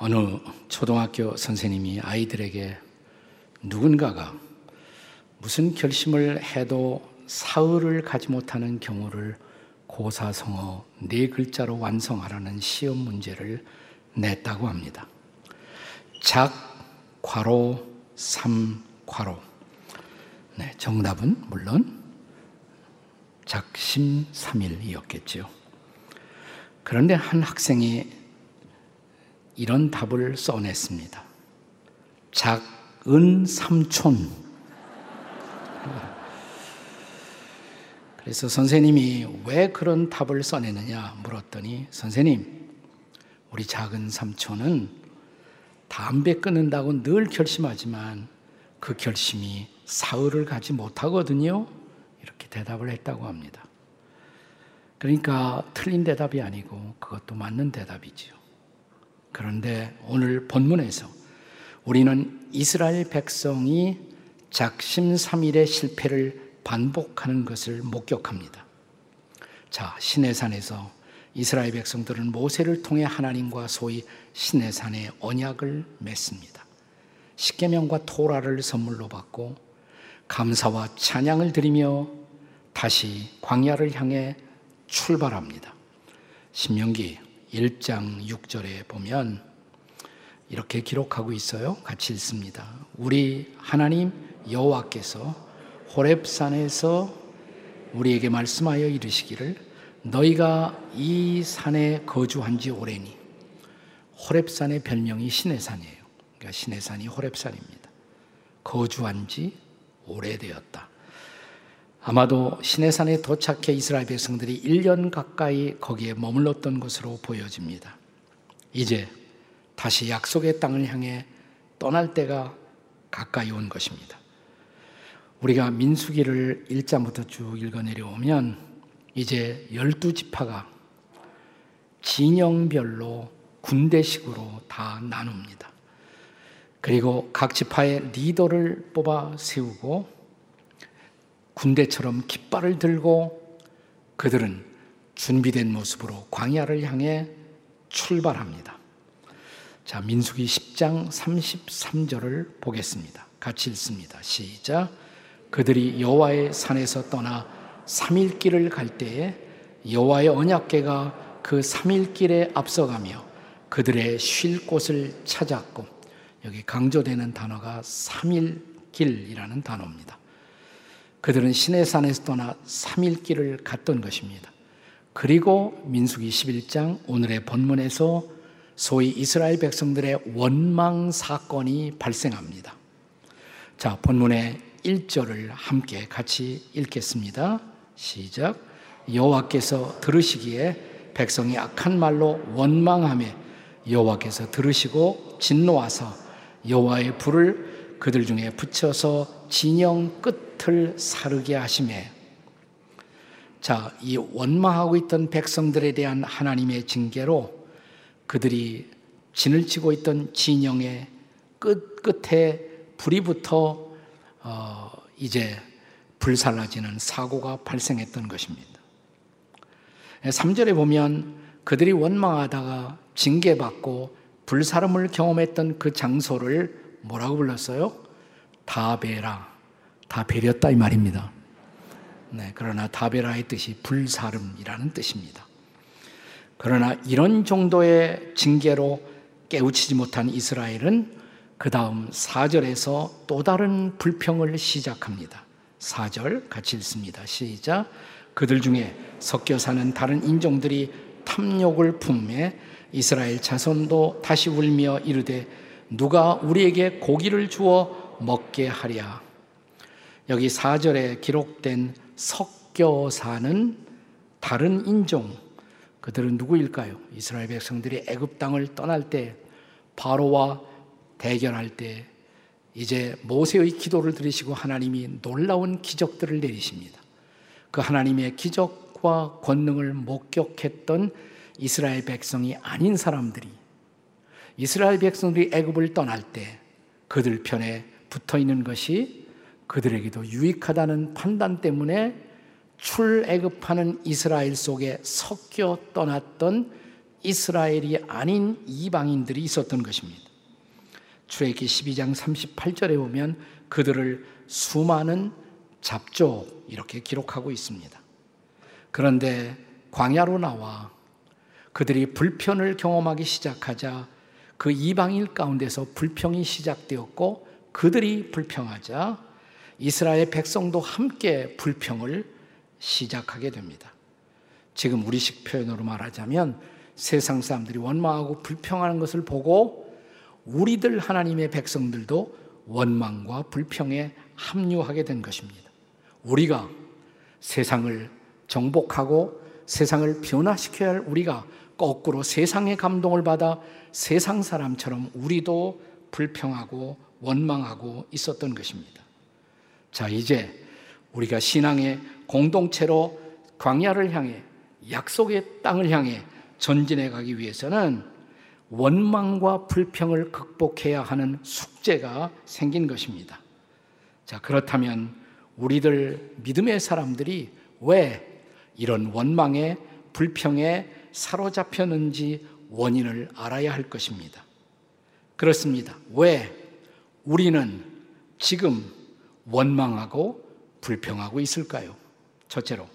어느 초등학교 선생님이 아이들에게 누군가가 무슨 결심을 해도 사흘을 가지 못하는 경우를 고사성어 네 글자로 완성하라는 시험 문제를 냈다고 합니다. 작, 괄호, 삼, 괄호. 네, 정답은 물론 작심삼일이었겠죠. 그런데 한 학생이 이런 답을 써냈습니다. 작은 삼촌. 그래서 선생님이 왜 그런 답을 써내느냐 물었더니 선생님, 우리 작은 삼촌은 담배 끊는다고 늘 결심하지만 그 결심이 사흘을 가지 못하거든요. 이렇게 대답을 했다고 합니다. 그러니까 틀린 대답이 아니고 그것도 맞는 대답이지요. 그런데 오늘 본문에서 우리는 이스라엘 백성이 작심삼일의 실패를 반복하는 것을 목격합니다. 자, 시내산에서 이스라엘 백성들은 모세를 통해 하나님과 소위 시내산의 언약을 맺습니다. 십계명과 토라를 선물로 받고 감사와 찬양을 드리며 다시 광야를 향해 출발합니다. 신명기 1장 6절에 보면 이렇게 기록하고 있어요. 같이 읽습니다. 우리 하나님 여호와께서 호렙산에서 우리에게 말씀하여 이르시기를 너희가 이 산에 거주한 지 오래니 호렙산의 별명이 시내산이에요. 그러니까 시내산이 호렙산입니다. 거주한 지 오래되었다. 아마도 시내산에 도착해 이스라엘 백성들이 1년 가까이 거기에 머물렀던 것으로 보여집니다. 이제 다시 약속의 땅을 향해 떠날 때가 가까이 온 것입니다. 우리가 민수기를 1장부터 쭉 읽어 내려오면 이제 열두 지파가 진영별로 군대식으로 다 나눕니다. 그리고 각 지파의 리더를 뽑아 세우고 군대처럼 깃발을 들고 그들은 준비된 모습으로 광야를 향해 출발합니다. 자, 민수기 10장 33절을 보겠습니다. 같이 읽습니다. 시작. 그들이 여호와의 산에서 떠나 3일 길을 갈 때에 여호와의 언약궤가 그 3일 길에 앞서가며 그들의 쉴 곳을 찾았고 여기 강조되는 단어가 3일 길이라는 단어입니다. 그들은 시내산에서 떠나 3일 길을 갔던 것입니다. 그리고 민수기 11장 오늘의 본문에서 소위 이스라엘 백성들의 원망 사건이 발생합니다. 자, 본문의 1절을 함께 같이 읽겠습니다. 시작. 여호와께서 들으시기에 백성이 악한 말로 원망함에 여호와께서 들으시고 진노하사 여호와의 불을 그들 중에 붙여서 진영 끝 을 사르게 하심에 자, 이 원망하고 있던 백성들에 대한 하나님의 징계로 그들이 진을 치고 있던 진영의 끝 끝에 불이 붙어 어, 이제 불살라지는 사고가 발생했던 것입니다. 3절에 보면 그들이 원망하다가 징계받고 불사름을 경험했던 그 장소를 뭐라고 불렀어요? 다베라. 다 베렸다 이 말입니다. 네, 그러나 다베라의 뜻이 불사름이라는 뜻입니다. 그러나 이런 정도의 징계로 깨우치지 못한 이스라엘은 그 다음 4절에서 또 다른 불평을 시작합니다. 4절 같이 읽습니다. 시작. 그들 중에 섞여 사는 다른 인종들이 탐욕을 품매 이스라엘 자손도 다시 울며 이르되 누가 우리에게 고기를 주어 먹게 하랴. 여기 4절에 기록된 섞여 사는 다른 인종 그들은 누구일까요? 이스라엘 백성들이 애굽 땅을 떠날 때 바로와 대결할 때 이제 모세의 기도를 들으시고 하나님이 놀라운 기적들을 내리십니다. 그 하나님의 기적과 권능을 목격했던 이스라엘 백성이 아닌 사람들이 이스라엘 백성들이 애굽을 떠날 때 그들 편에 붙어 있는 것이 그들에게도 유익하다는 판단 때문에 출애굽하는 이스라엘 속에 섞여 떠났던 이스라엘이 아닌 이방인들이 있었던 것입니다. 출애기 12장 38절에 보면 그들을 수많은 잡족 이렇게 기록하고 있습니다. 그런데 광야로 나와 그들이 불편을 경험하기 시작하자 그 이방인 가운데서 불평이 시작되었고 그들이 불평하자 이스라엘 백성도 함께 불평을 시작하게 됩니다. 지금 우리식 표현으로 말하자면 세상 사람들이 원망하고 불평하는 것을 보고 우리들 하나님의 백성들도 원망과 불평에 합류하게 된 것입니다. 우리가 세상을 정복하고 세상을 변화시켜야 할 우리가 거꾸로 세상의 감동을 받아 세상 사람처럼 우리도 불평하고 원망하고 있었던 것입니다. 자, 이제 우리가 신앙의 공동체로 광야를 향해 약속의 땅을 향해 전진해 가기 위해서는 원망과 불평을 극복해야 하는 숙제가 생긴 것입니다. 자, 그렇다면 우리들 믿음의 사람들이 왜 이런 원망에 불평에 사로잡혔는지 원인을 알아야 할 것입니다. 그렇습니다. 왜 우리는 지금 원망하고 불평하고 있을까요? 첫째로,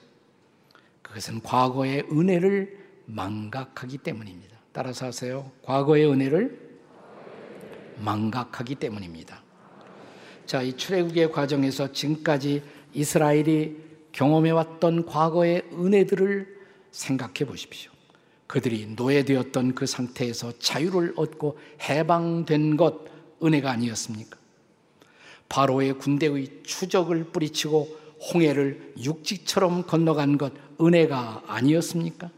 그것은 과거의 은혜를 망각하기 때문입니다. 따라서 하세요. 과거의 은혜를 망각하기 때문입니다. 자, 이 출애굽의 과정에서 지금까지 이스라엘이 경험해 왔던 과거의 은혜들을 생각해 보십시오. 그들이 노예되었던 그 상태에서 자유를 얻고 해방된 것 은혜가 아니었습니까? 바로의 군대의 추적을 뿌리치고 홍해를 육지처럼 건너간 것 은혜가 아니었습니까?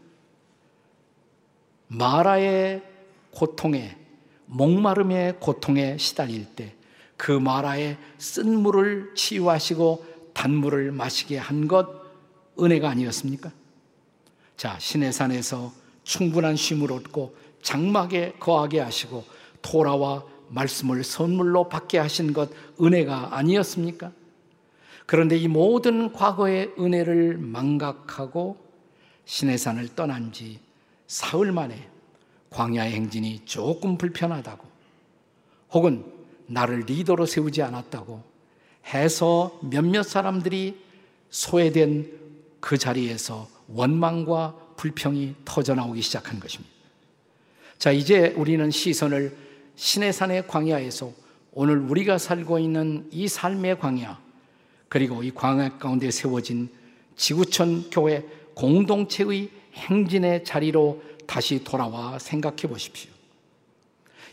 마라의 고통에 목마름의 고통에 시달릴 때 그 마라의 쓴 물을 치유하시고 단물을 마시게 한 것 은혜가 아니었습니까? 자, 시내산에서 충분한 쉼을 얻고 장막에 거하게 하시고 토라와 말씀을 선물로 받게 하신 것 은혜가 아니었습니까? 그런데 이 모든 과거의 은혜를 망각하고 시내산을 떠난 지 사흘 만에 광야의 행진이 조금 불편하다고 혹은 나를 리더로 세우지 않았다고 해서 몇몇 사람들이 소외된 그 자리에서 원망과 불평이 터져나오기 시작한 것입니다. 자, 이제 우리는 시선을 시내산의 광야에서 오늘 우리가 살고 있는 이 삶의 광야, 그리고 이 광야 가운데 세워진 지구촌 교회 공동체의 행진의 자리로 다시 돌아와 생각해 보십시오.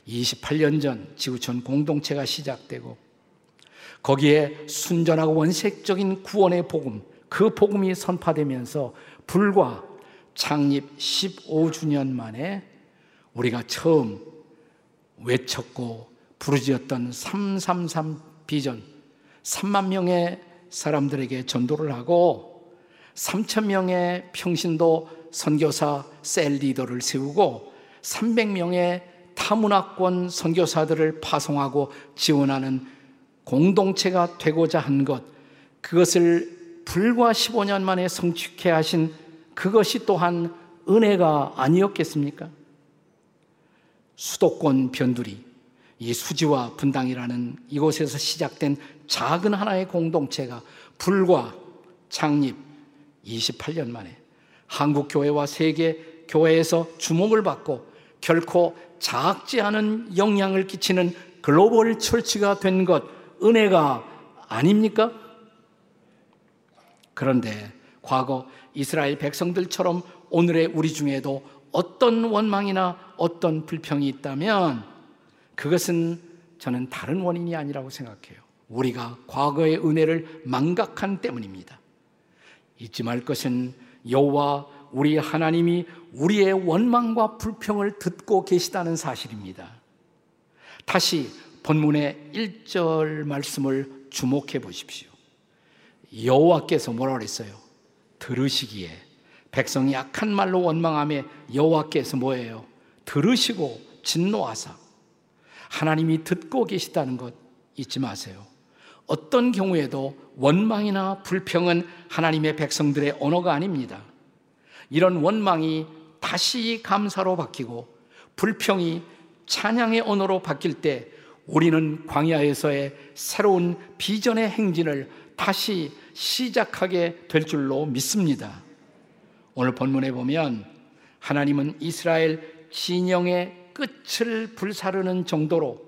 28년 전 지구촌 공동체가 시작되고 거기에 순전하고 원색적인 구원의 복음, 그 복음이 선파되면서 불과 창립 15주년 만에 우리가 처음 외쳤고 부르짖었던 333 비전 3만 명의 사람들에게 전도를 하고 3천 명의 평신도 선교사 셀 리더를 세우고 300명의 타문화권 선교사들을 파송하고 지원하는 공동체가 되고자 한 것, 그것을 불과 15년 만에 성취케 하신 그것이 또한 은혜가 아니었겠습니까? 수도권 변두리, 이 수지와 분당이라는 이곳에서 시작된 작은 하나의 공동체가 불과 창립 28년 만에 한국 교회와 세계 교회에서 주목을 받고 결코 작지 않은 영향을 끼치는 글로벌 철치가 된 것 은혜가 아닙니까? 그런데 과거 이스라엘 백성들처럼 오늘의 우리 중에도 어떤 원망이나 어떤 불평이 있다면 그것은 저는 다른 원인이 아니라고 생각해요. 우리가 과거의 은혜를 망각한 때문입니다. 잊지 말 것은 여호와 우리 하나님이 우리의 원망과 불평을 듣고 계시다는 사실입니다. 다시 본문의 1절 말씀을 주목해 보십시오. 여호와께서 뭐라 그랬어요? 들으시기에 백성이 악한 말로 원망함에 여호와께서 뭐예요? 들으시고 진노하사 하나님이 듣고 계시다는 것 잊지 마세요. 어떤 경우에도 원망이나 불평은 하나님의 백성들의 언어가 아닙니다. 이런 원망이 다시 감사로 바뀌고 불평이 찬양의 언어로 바뀔 때 우리는 광야에서의 새로운 비전의 행진을 다시 시작하게 될 줄로 믿습니다. 오늘 본문에 보면 하나님은 이스라엘 진영의 끝을 불사르는 정도로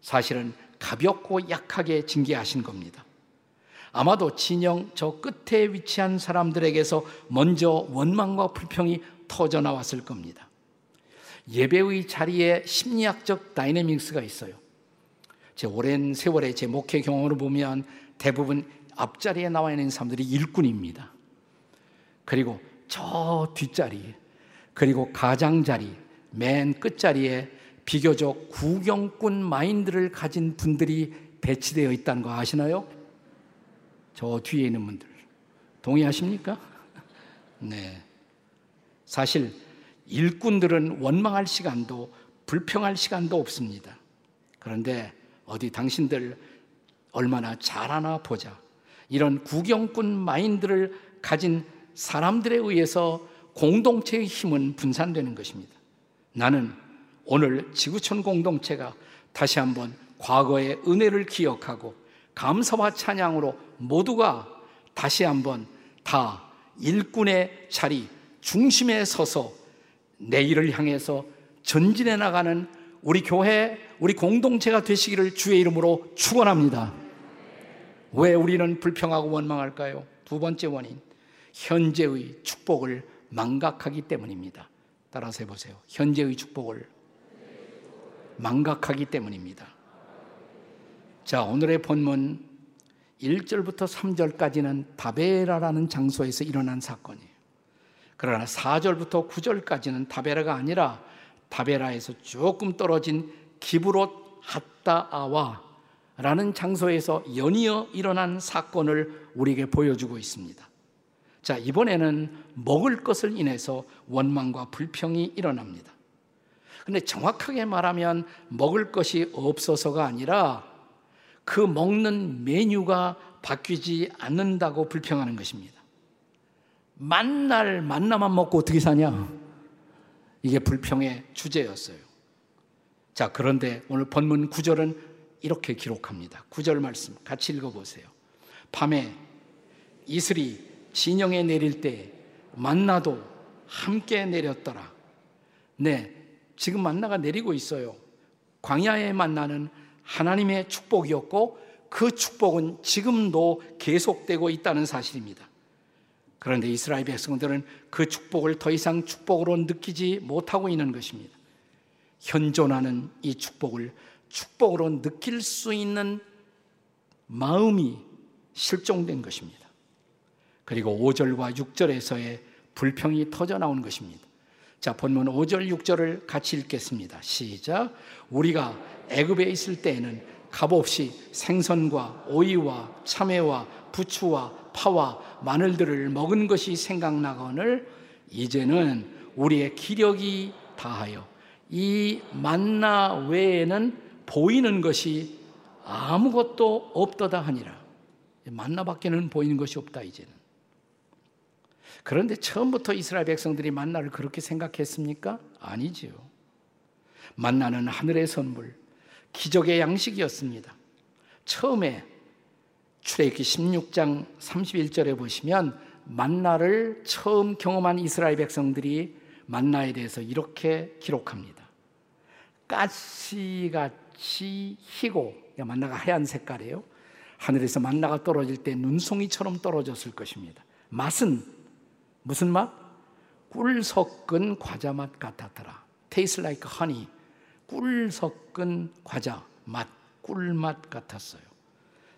사실은 가볍고 약하게 징계하신 겁니다. 아마도 진영 저 끝에 위치한 사람들에게서 먼저 원망과 불평이 터져 나왔을 겁니다. 예배의 자리에 심리학적 다이내믹스가 있어요. 제 오랜 세월의 제 목회 경험을 보면 대부분 앞자리에 나와 있는 사람들이 일꾼입니다. 그리고 저 뒷자리, 그리고 가장자리, 맨 끝자리에 비교적 구경꾼 마인드를 가진 분들이 배치되어 있다는 거 아시나요? 저 뒤에 있는 분들. 동의하십니까? 네. 사실 일꾼들은 원망할 시간도 불평할 시간도 없습니다. 그런데 어디 당신들 얼마나 잘하나 보자. 이런 구경꾼 마인드를 가진 사람들에 의해서 공동체의 힘은 분산되는 것입니다. 나는 오늘 지구촌 공동체가 다시 한번 과거의 은혜를 기억하고 감사와 찬양으로 모두가 다시 한번 다 일꾼의 자리 중심에 서서 내일을 향해서 전진해 나가는 우리 교회, 우리 공동체가 되시기를 주의 이름으로 축원합니다. 왜 우리는 불평하고 원망할까요? 두 번째 원인, 현재의 축복을 망각하기 때문입니다. 따라서 해보세요. 현재의 축복을 망각하기 때문입니다. 자, 오늘의 본문 1절부터 3절까지는 다베라라는 장소에서 일어난 사건이에요. 그러나 4절부터 9절까지는 다베라가 아니라 다베라에서 조금 떨어진 기브롯 핫다아와 라는 장소에서 연이어 일어난 사건을 우리에게 보여주고 있습니다. 자, 이번에는 먹을 것을 인해서 원망과 불평이 일어납니다. 근데 정확하게 말하면 먹을 것이 없어서가 아니라 그 먹는 메뉴가 바뀌지 않는다고 불평하는 것입니다. 만날 만나만 먹고 어떻게 사냐? 이게 불평의 주제였어요. 자, 그런데 오늘 본문 9절은 이렇게 기록합니다. 9절 말씀 같이 읽어보세요. 밤에 이슬이 진영에 내릴 때 만나도 함께 내렸더라. 네, 지금 만나가 내리고 있어요. 광야의 만나는 하나님의 축복이었고 그 축복은 지금도 계속되고 있다는 사실입니다. 그런데 이스라엘 백성들은 그 축복을 더 이상 축복으로 느끼지 못하고 있는 것입니다. 현존하는 이 축복을 축복으로 느낄 수 있는 마음이 실종된 것입니다. 그리고 5절과 6절에서의 불평이 터져 나온 것입니다. 자, 본문 5절, 6절을 같이 읽겠습니다. 시작. 우리가 애굽에 있을 때에는 값없이 생선과 오이와 참외와 부추와 파와 마늘들을 먹은 것이 생각나거늘 이제는 우리의 기력이 다하여 이 만나 외에는 보이는 것이 아무것도 없더다 하니라. 만나밖에는 보이는 것이 없다 이제는. 그런데 처음부터 이스라엘 백성들이 만나를 그렇게 생각했습니까? 아니지요. 만나는 하늘의 선물, 기적의 양식이었습니다. 처음에 출애굽기 16장 31절에 보시면 만나를 처음 경험한 이스라엘 백성들이 만나에 대해서 이렇게 기록합니다. 가시같이 희고 만나가 하얀 색깔이에요. 하늘에서 만나가 떨어질 때 눈송이처럼 떨어졌을 것입니다. 맛은 무슨 맛? 꿀 섞은 과자 맛 같았더라. Taste like honey. 꿀 섞은 과자 맛, 꿀맛 같았어요.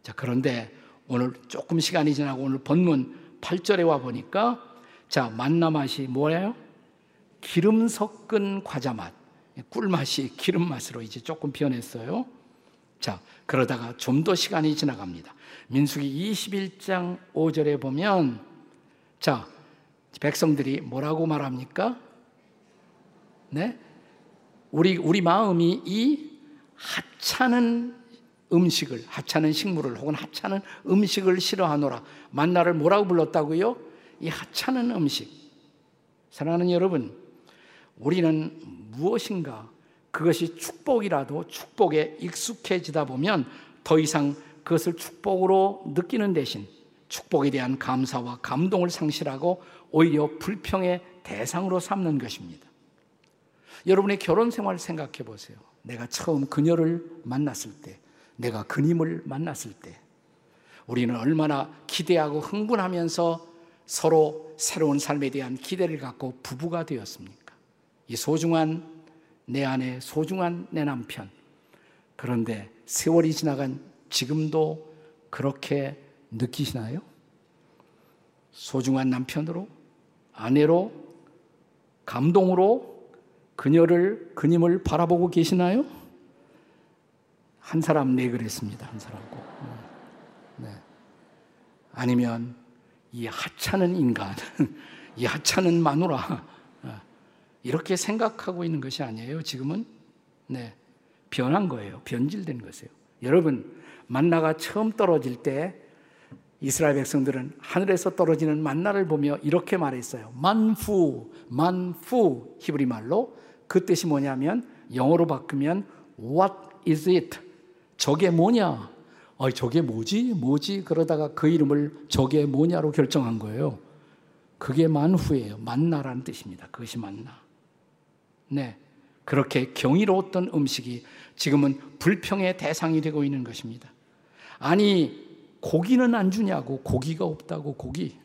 자, 그런데 오늘 조금 시간이 지나고 오늘 본문 8절에 와 보니까 자, 만나 맛이 뭐예요? 기름 섞은 과자 맛. 꿀맛이 기름 맛으로 이제 조금 변했어요. 자, 그러다가 좀 더 시간이 지나갑니다. 민수기 21장 5절에 보면 자, 백성들이 뭐라고 말합니까? 네? 우리, 우리 마음이 이 하찮은 음식을, 하찮은 식물을 혹은 하찮은 음식을 싫어하노라. 만나를 뭐라고 불렀다고요? 이 하찮은 음식. 사랑하는 여러분, 우리는 무엇인가 그것이 축복이라도 축복에 익숙해지다 보면 더 이상 그것을 축복으로 느끼는 대신 축복에 대한 감사와 감동을 상실하고 오히려 불평의 대상으로 삼는 것입니다. 여러분의 결혼 생활 생각해 보세요. 내가 처음 그녀를 만났을 때, 내가 그님을 만났을 때, 우리는 얼마나 기대하고 흥분하면서 서로 새로운 삶에 대한 기대를 갖고 부부가 되었습니까? 이 소중한 내 아내, 소중한 내 남편. 그런데 세월이 지나간 지금도 그렇게 느끼시나요? 소중한 남편으로, 아내로, 감동으로 그녀를, 그님을 바라보고 계시나요? 한 사람 네 그랬습니다. 한 사람 꼭. 네. 아니면 이 하찮은 인간, 이 하찮은 마누라, 어, 이렇게 생각하고 있는 것이 아니에요. 지금은 네 변한 거예요. 변질된 것이에요. 여러분 만나가 처음 떨어질 때 이스라엘 백성들은 하늘에서 떨어지는 만나를 보며 이렇게 말했어요. 만푸, 만푸 히브리 말로 그 뜻이 뭐냐면 영어로 바꾸면 What is it? 저게 뭐냐? 어, 저게 뭐지? 뭐지? 그러다가 그 이름을 저게 뭐냐로 결정한 거예요. 그게 만후예요. 만나라는 뜻입니다. 그것이 만나. 네. 그렇게 경이로웠던 음식이 지금은 불평의 대상이 되고 있는 것입니다. 아니, 고기는 안 주냐고. 고기가 없다고, 고기.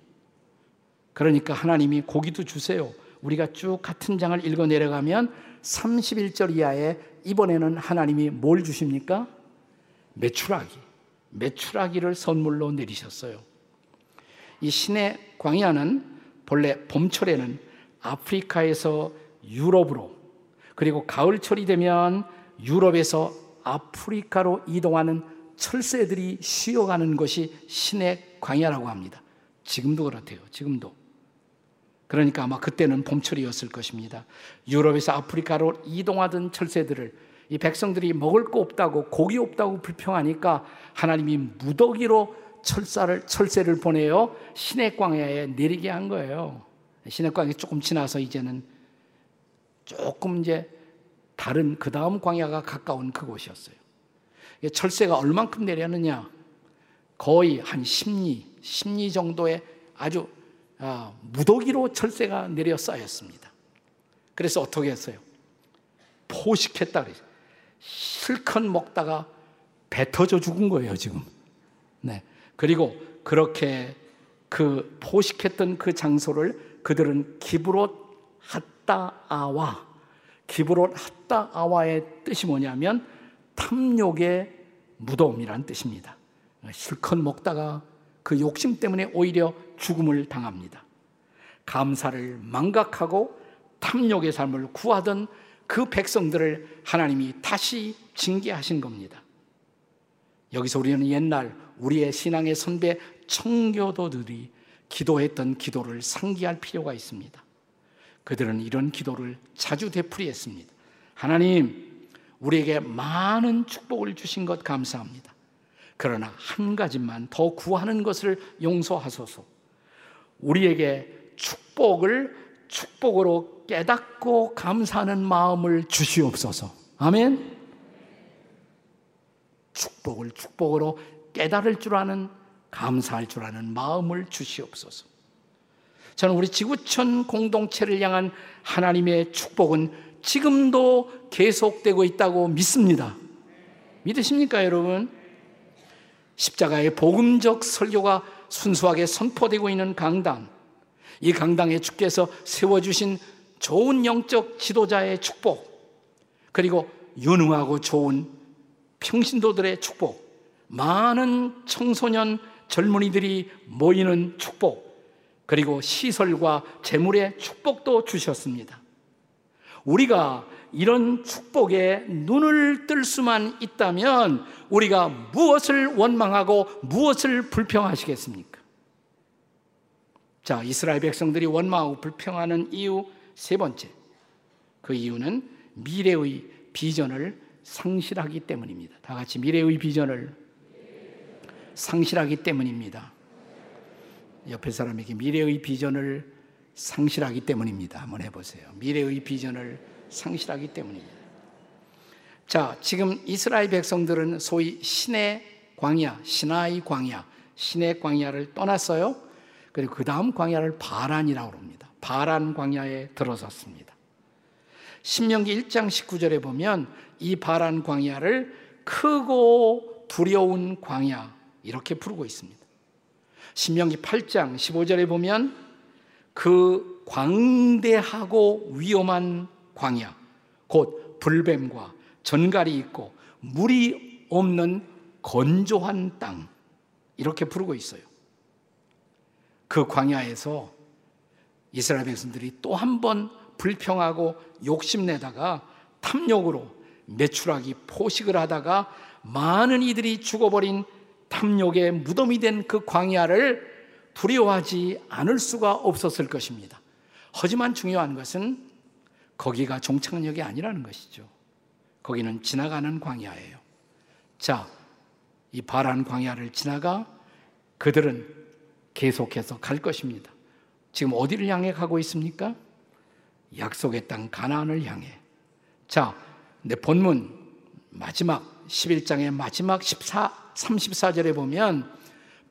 그러니까 하나님이 고기도 주세요. 우리가 쭉 같은 장을 읽어 내려가면 31절 이하에 이번에는 하나님이 뭘 주십니까? 메추라기. 메추라기를 선물로 내리셨어요. 이 신의 광야는 본래 봄철에는 아프리카에서 유럽으로 그리고 가을철이 되면 유럽에서 아프리카로 이동하는 철새들이 쉬어가는 것이 신의 광야라고 합니다. 지금도 그렇대요. 지금도. 그러니까 아마 그때는 봄철이었을 것입니다. 유럽에서 아프리카로 이동하던 철새들을 이 백성들이 먹을 거 없다고 고기 없다고 불평하니까 하나님이 무더기로 철사를 철새를 보내어 신의 광야에 내리게 한 거예요. 신의 광야 조금 지나서 이제는 조금 이제 다른 그 다음 광야가 가까운 그곳이었어요. 철새가 얼만큼 내렸느냐? 거의 한 10리, 10리 정도의 아주 아, 무더기로 철새가 내려 쌓였습니다. 그래서 어떻게 했어요? 포식했다 그랬어요. 실컷 먹다가 배 터져 죽은 거예요, 지금. 네. 그리고 그렇게 그 포식했던 그 장소를 그들은 기브롯 핫다아와 기브롯 핫다아와의 뜻이 뭐냐면 탐욕의 무덤이란 뜻입니다. 실컷 먹다가 그 욕심 때문에 오히려 죽음을 당합니다. 감사를 망각하고 탐욕의 삶을 구하던 그 백성들을 하나님이 다시 징계하신 겁니다. 여기서 우리는 옛날 우리의 신앙의 선배 청교도들이 기도했던 기도를 상기할 필요가 있습니다. 그들은 이런 기도를 자주 되풀이했습니다. 하나님, 우리에게 많은 축복을 주신 것 감사합니다. 그러나 한 가지만 더 구하는 것을 용서하소서. 우리에게 축복을 축복으로 깨닫고 감사하는 마음을 주시옵소서. 아멘. 축복을 축복으로 깨달을 줄 아는 감사할 줄 아는 마음을 주시옵소서. 저는 우리 지구촌 공동체를 향한 하나님의 축복은 지금도 계속되고 있다고 믿습니다. 믿으십니까, 여러분? 십자가의 복음적 설교가 순수하게 선포되고 있는 강당. 이 강당에 주께서 세워주신 좋은 영적 지도자의 축복, 그리고 유능하고 좋은 평신도들의 축복, 많은 청소년 젊은이들이 모이는 축복, 그리고 시설과 재물의 축복도 주셨습니다. 우리가 이런 축복에 눈을 뜰 수만 있다면 우리가 무엇을 원망하고 무엇을 불평하시겠습니까? 자, 이스라엘 백성들이 원망하고 불평하는 이유 세 번째. 그 이유는 미래의 비전을 상실하기 때문입니다. 다 같이 미래의 비전을 상실하기 때문입니다. 옆에 사람에게 미래의 비전을 상실하기 때문입니다. 한번 해보세요. 미래의 비전을 상실하기 때문입니다. 자, 지금 이스라엘 백성들은 소위 신의 광야, 신하의 광야, 신의 광야를 떠났어요. 그리고 그 다음 광야를 바란이라고 합니다. 바란 광야에 들어섰습니다. 신명기 1장 19절에 보면 이 바란 광야를 크고 두려운 광야 이렇게 부르고 있습니다. 신명기 8장 15절에 보면 그 광대하고 위험한 광야 곧 불뱀과 전갈이 있고 물이 없는 건조한 땅 이렇게 부르고 있어요. 그 광야에서 이스라엘 백성들이 또 한 번 불평하고 욕심내다가 탐욕으로 매출하기 포식을 하다가 많은 이들이 죽어버린 탐욕의 무덤이 된 그 광야를 두려워하지 않을 수가 없었을 것입니다. 하지만 중요한 것은 거기가 종착역이 아니라는 것이죠. 거기는 지나가는 광야예요. 자, 이 바란 광야를 지나가 그들은 계속해서 갈 것입니다. 지금 어디를 향해 가고 있습니까? 약속의 땅 가나안을 향해. 자, 내 본문 마지막 11장의 마지막 14 34절에 보면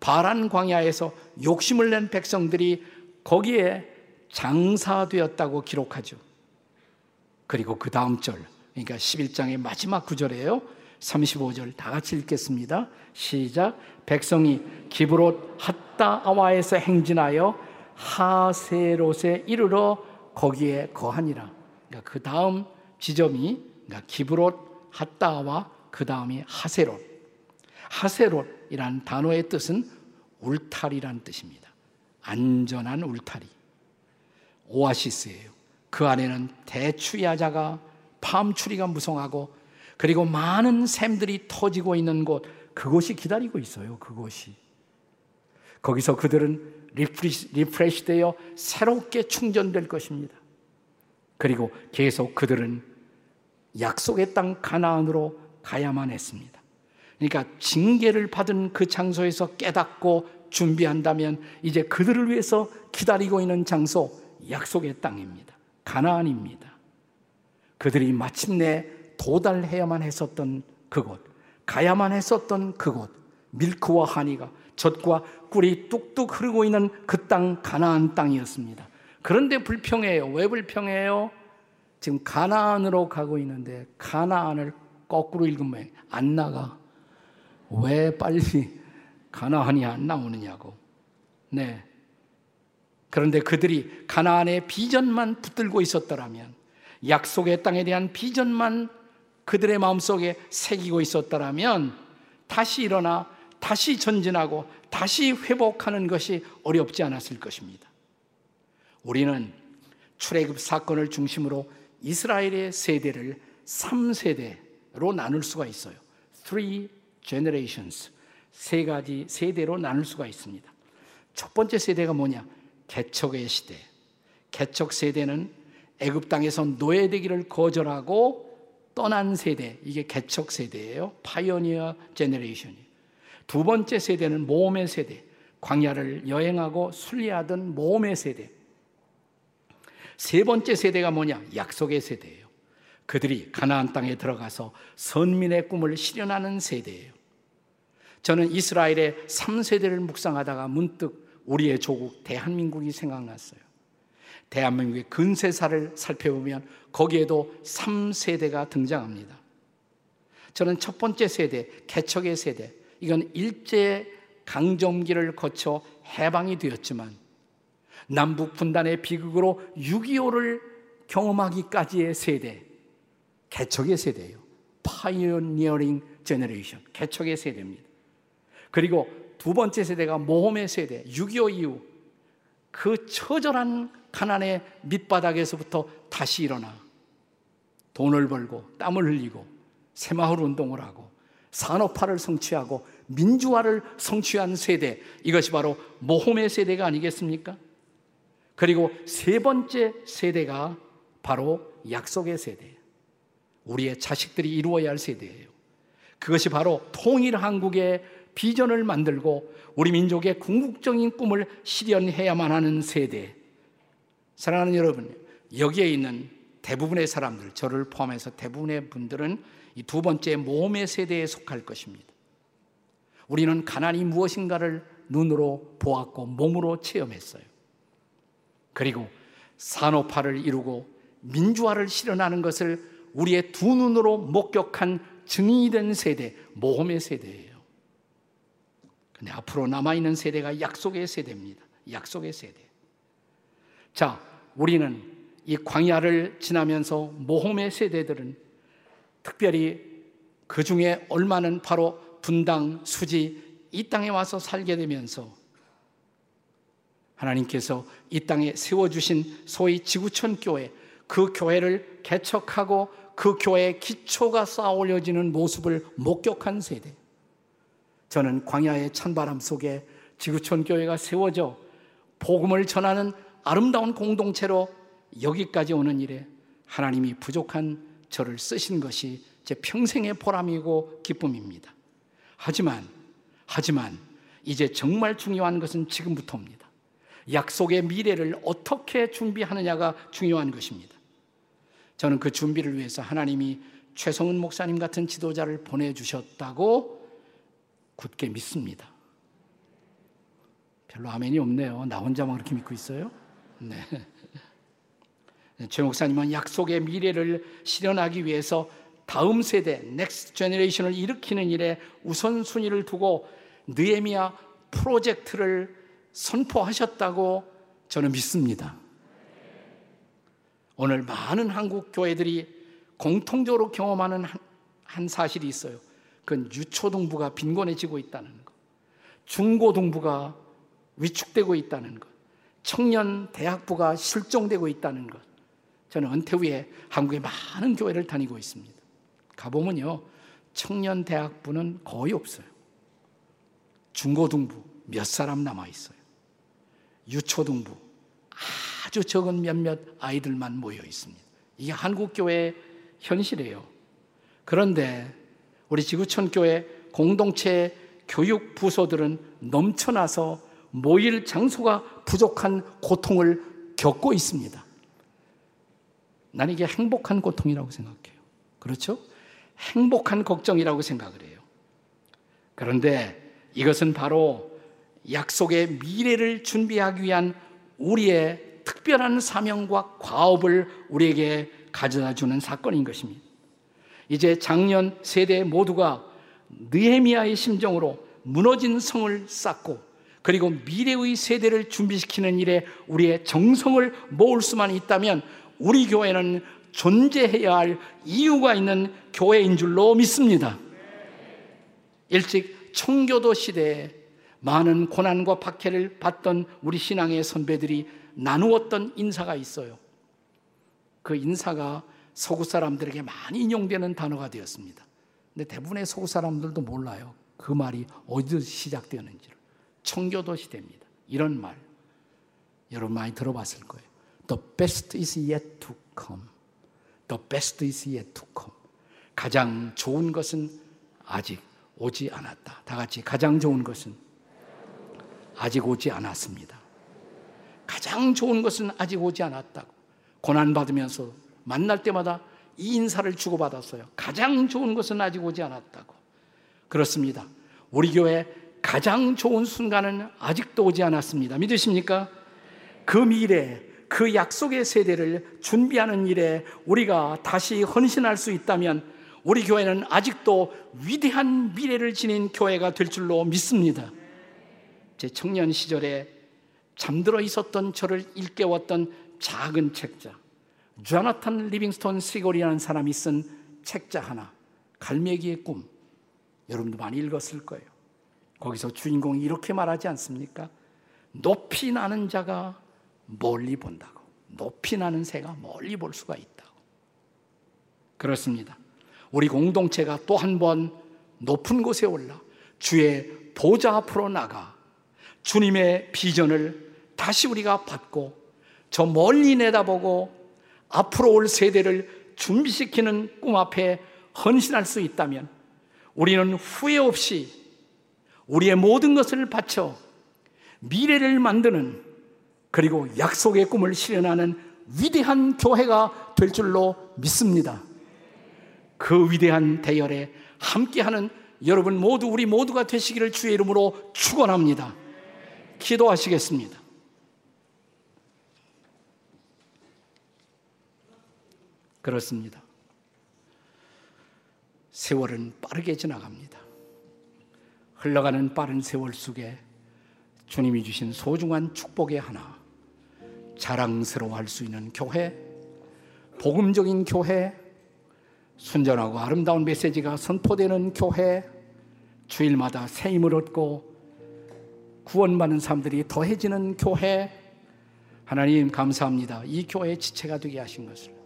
바란 광야에서 욕심을 낸 백성들이 거기에 장사되었다고 기록하죠. 그리고 그 다음 절, 그러니까 11장의 마지막 구절이에요. 35절 다 같이 읽겠습니다. 시작. 백성이 기브롯 핫다아와에서 행진하여 하세롯에 이르러 거기에 거하니라. 그러니까 그 다음 지점이 그러니까 기브롯 핫다아와 그 다음이 하세롯. 하세롯 이란 단어의 뜻은 울타리란 뜻입니다. 안전한 울타리. 오아시스예요. 그 안에는 대추야자가 팜추리가 무성하고 그리고 많은 샘들이 터지고 있는 곳 그곳이 기다리고 있어요. 그곳이. 거기서 그들은 refresh, refresh 되어 새롭게 충전될 것입니다. 그리고 계속 그들은 약속의 땅 가나안으로 가야만 했습니다. 그러니까 징계를 받은 그 장소에서 깨닫고 준비한다면 이제 그들을 위해서 기다리고 있는 장소 약속의 땅입니다. 가나안입니다. 그들이 마침내 도달해야만 했었던 그곳, 가야만 했었던 그곳, 밀크와 하니가 젖과 꿀이 뚝뚝 흐르고 있는 그 땅 가나안 땅이었습니다. 그런데 불평해요. 왜 불평해요? 지금 가나안으로 가고 있는데 가나안을 거꾸로 읽으면 안 나가. 왜 빨리 가나안이 안 나오느냐고. 네. 그런데 그들이 가나안의 비전만 붙들고 있었더라면 약속의 땅에 대한 비전만 그들의 마음속에 새기고 있었더라면 다시 일어나 다시 전진하고 다시 회복하는 것이 어렵지 않았을 것입니다. 우리는 출애굽 사건을 중심으로 이스라엘의 세대를 3세대로 나눌 수가 있어요. Three generations. 세 가지 세대로 나눌 수가 있습니다. 첫 번째 세대가 뭐냐? 개척의 시대. 개척 세대는 애굽 땅에서 노예 되기를 거절하고 떠난 세대. 이게 개척 세대예요. 파이오니어 제너레이션이. 두 번째 세대는 모험의 세대. 광야를 여행하고 순례하던 모험의 세대. 세 번째 세대가 뭐냐? 약속의 세대예요. 그들이 가나안 땅에 들어가서 선민의 꿈을 실현하는 세대예요. 저는 이스라엘의 3세대를 묵상하다가 문득 우리의 조국 대한민국이 생각났어요. 대한민국의 근세사를 살펴보면 거기에도 3세대가 등장합니다. 저는 첫 번째 세대, 개척의 세대, 이건 일제 강점기를 거쳐 해방이 되었지만 남북 분단의 비극으로 6.25를 경험하기까지의 세대, 개척의 세대예요. Pioneering generation, 개척의 세대입니다. 그리고 두 번째 세대가 모험의 세대, 6.25 이후 그 처절한 가난의 밑바닥에서부터 다시 일어나 돈을 벌고 땀을 흘리고 새마을 운동을 하고 산업화를 성취하고 민주화를 성취한 세대 이것이 바로 모험의 세대가 아니겠습니까? 그리고 세 번째 세대가 바로 약속의 세대 우리의 자식들이 이루어야 할 세대예요. 그것이 바로 통일 한국의 비전을 만들고 우리 민족의 궁극적인 꿈을 실현해야만 하는 세대. 사랑하는 여러분, 여기에 있는 대부분의 사람들, 저를 포함해서 대부분의 분들은 이 두 번째 모험의 세대에 속할 것입니다. 우리는 가난이 무엇인가를 눈으로 보았고 몸으로 체험했어요. 그리고 산업화를 이루고 민주화를 실현하는 것을 우리의 두 눈으로 목격한 증인이 된 세대, 모험의 세대예요. 근데 앞으로 남아있는 세대가 약속의 세대입니다. 약속의 세대. 자, 우리는 이 광야를 지나면서 모험의 세대들은 특별히 그 중에 얼마는 바로 분당, 수지, 이 땅에 와서 살게 되면서 하나님께서 이 땅에 세워주신 소위 지구촌 교회, 그 교회를 개척하고 그 교회의 기초가 쌓아 올려지는 모습을 목격한 세대. 저는 광야의 찬바람 속에 지구촌 교회가 세워져 복음을 전하는 아름다운 공동체로 여기까지 오는 일에 하나님이 부족한 저를 쓰신 것이 제 평생의 보람이고 기쁨입니다. 하지만, 하지만, 이제 정말 중요한 것은 지금부터입니다. 약속의 미래를 어떻게 준비하느냐가 중요한 것입니다. 저는 그 준비를 위해서 하나님이 최성은 목사님 같은 지도자를 보내주셨다고 굳게 믿습니다. 별로 아멘이 없네요. 나 혼자만 그렇게 믿고 있어요? 네. 최 목사님은 약속의 미래를 실현하기 위해서 다음 세대, next generation을 일으키는 일에 우선순위를 두고 느헤미야 프로젝트를 선포하셨다고 저는 믿습니다. 오늘 많은 한국 교회들이 공통적으로 경험하는 한, 한 사실이 있어요. 그건 유초등부가 빈곤해지고 있다는 것. 중고등부가 위축되고 있다는 것. 청년 대학부가 실종되고 있다는 것. 저는 은퇴 후에 한국의 많은 교회를 다니고 있습니다. 가보면요. 청년 대학부는 거의 없어요. 중고등부 몇 사람 남아 있어요. 유초등부 아주 적은 몇몇 아이들만 모여 있습니다. 이게 한국 교회의 현실이에요. 그런데 우리 지구촌 교회 공동체 교육 부서들은 넘쳐나서 모일 장소가 부족한 고통을 겪고 있습니다. 난 이게 행복한 고통이라고 생각해요. 그렇죠? 행복한 걱정이라고 생각을 해요. 그런데 이것은 바로 약속의 미래를 준비하기 위한 우리의 특별한 사명과 과업을 우리에게 가져다 주는 사건인 것입니다. 이제 작년 세대 모두가 느헤미야의 심정으로 무너진 성을 쌓고 그리고 미래의 세대를 준비시키는 일에 우리의 정성을 모을 수만 있다면 우리 교회는 존재해야 할 이유가 있는 교회인 줄로 믿습니다. 일찍 청교도 시대에 많은 고난과 박해를 받던 우리 신앙의 선배들이 나누었던 인사가 있어요. 그 인사가 서구 사람들에게 많이 인용되는 단어가 되었습니다. 근데 대부분의 서구 사람들도 몰라요. 그 말이 어디서 시작되었는지를. 청교도 시대입니다. 이런 말. 여러분 많이 들어봤을 거예요. The best is yet to come. The best is yet to come. 가장 좋은 것은 아직 오지 않았다. 다 같이 가장 좋은 것은 아직 오지 않았습니다. 가장 좋은 것은 아직 오지 않았다고. 고난받으면서 만날 때마다 이 인사를 주고받았어요. 가장 좋은 것은 아직 오지 않았다고. 그렇습니다. 우리 교회 가장 좋은 순간은 아직도 오지 않았습니다. 믿으십니까? 그 미래, 그 약속의 세대를 준비하는 일에 우리가 다시 헌신할 수 있다면 우리 교회는 아직도 위대한 미래를 지닌 교회가 될 줄로 믿습니다. 제 청년 시절에 잠들어 있었던 저를 일깨웠던 작은 책자, Jonathan Livingston Seagull이라는 사람이 쓴 책자 하나, 갈매기의 꿈. 여러분도 많이 읽었을 거예요. 거기서 주인공이 이렇게 말하지 않습니까? 높이 나는 자가 멀리 본다고. 높이 나는 새가 멀리 볼 수가 있다고. 그렇습니다. 우리 공동체가 또 한 번 높은 곳에 올라 주의 보좌 앞으로 나가 주님의 비전을 다시 우리가 받고 저 멀리 내다보고 앞으로 올 세대를 준비시키는 꿈 앞에 헌신할 수 있다면 우리는 후회 없이 우리의 모든 것을 바쳐 미래를 만드는 그리고 약속의 꿈을 실현하는 위대한 교회가 될 줄로 믿습니다. 그 위대한 대열에 함께하는 여러분 모두 우리 모두가 되시기를 주의 이름으로 축원합니다. 기도하시겠습니다. 그렇습니다. 세월은 빠르게 지나갑니다. 흘러가는 빠른 세월 속에 주님이 주신 소중한 축복의 하나, 자랑스러워할 수 있는 교회, 복음적인 교회, 순전하고 아름다운 메시지가 선포되는 교회, 주일마다 새 힘을 얻고 구원받는 사람들이 더해지는 교회, 하나님 감사합니다. 이 교회의 지체가 되게 하신 것을.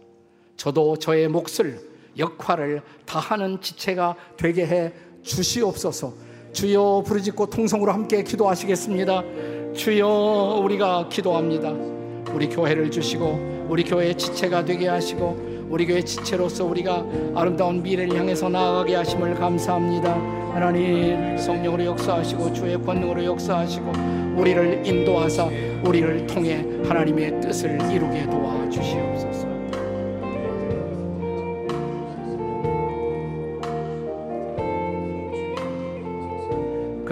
저도 저의 몫을, 역할을 다하는 지체가 되게 해 주시옵소서. 주여 부르짖고 통성으로 함께 기도하시겠습니다. 주여 우리가 기도합니다. 우리 교회를 주시고 우리 교회의 지체가 되게 하시고 우리 교회 지체로서 우리가 아름다운 미래를 향해서 나아가게 하심을 감사합니다. 하나님 성령으로 역사하시고 주의 권능으로 역사하시고 우리를 인도하사 우리를 통해 하나님의 뜻을 이루게 도와 주시옵소서.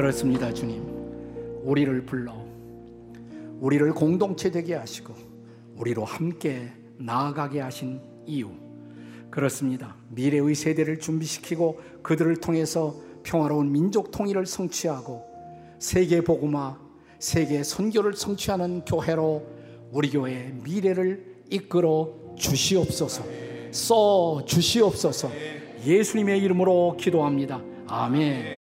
그렇습니다, 주님. 우리를 불러 우리를 공동체 되게 하시고 우리로 함께 나아가게 하신 이유. 그렇습니다. 미래의 세대를 준비시키고 그들을 통해서 평화로운 민족 통일을 성취하고 세계 복음화, 세계 선교를 성취하는 교회로 우리 교회의 미래를 이끌어 주시옵소서. 써 주시옵소서. 예수님의 이름으로 기도합니다. 아멘.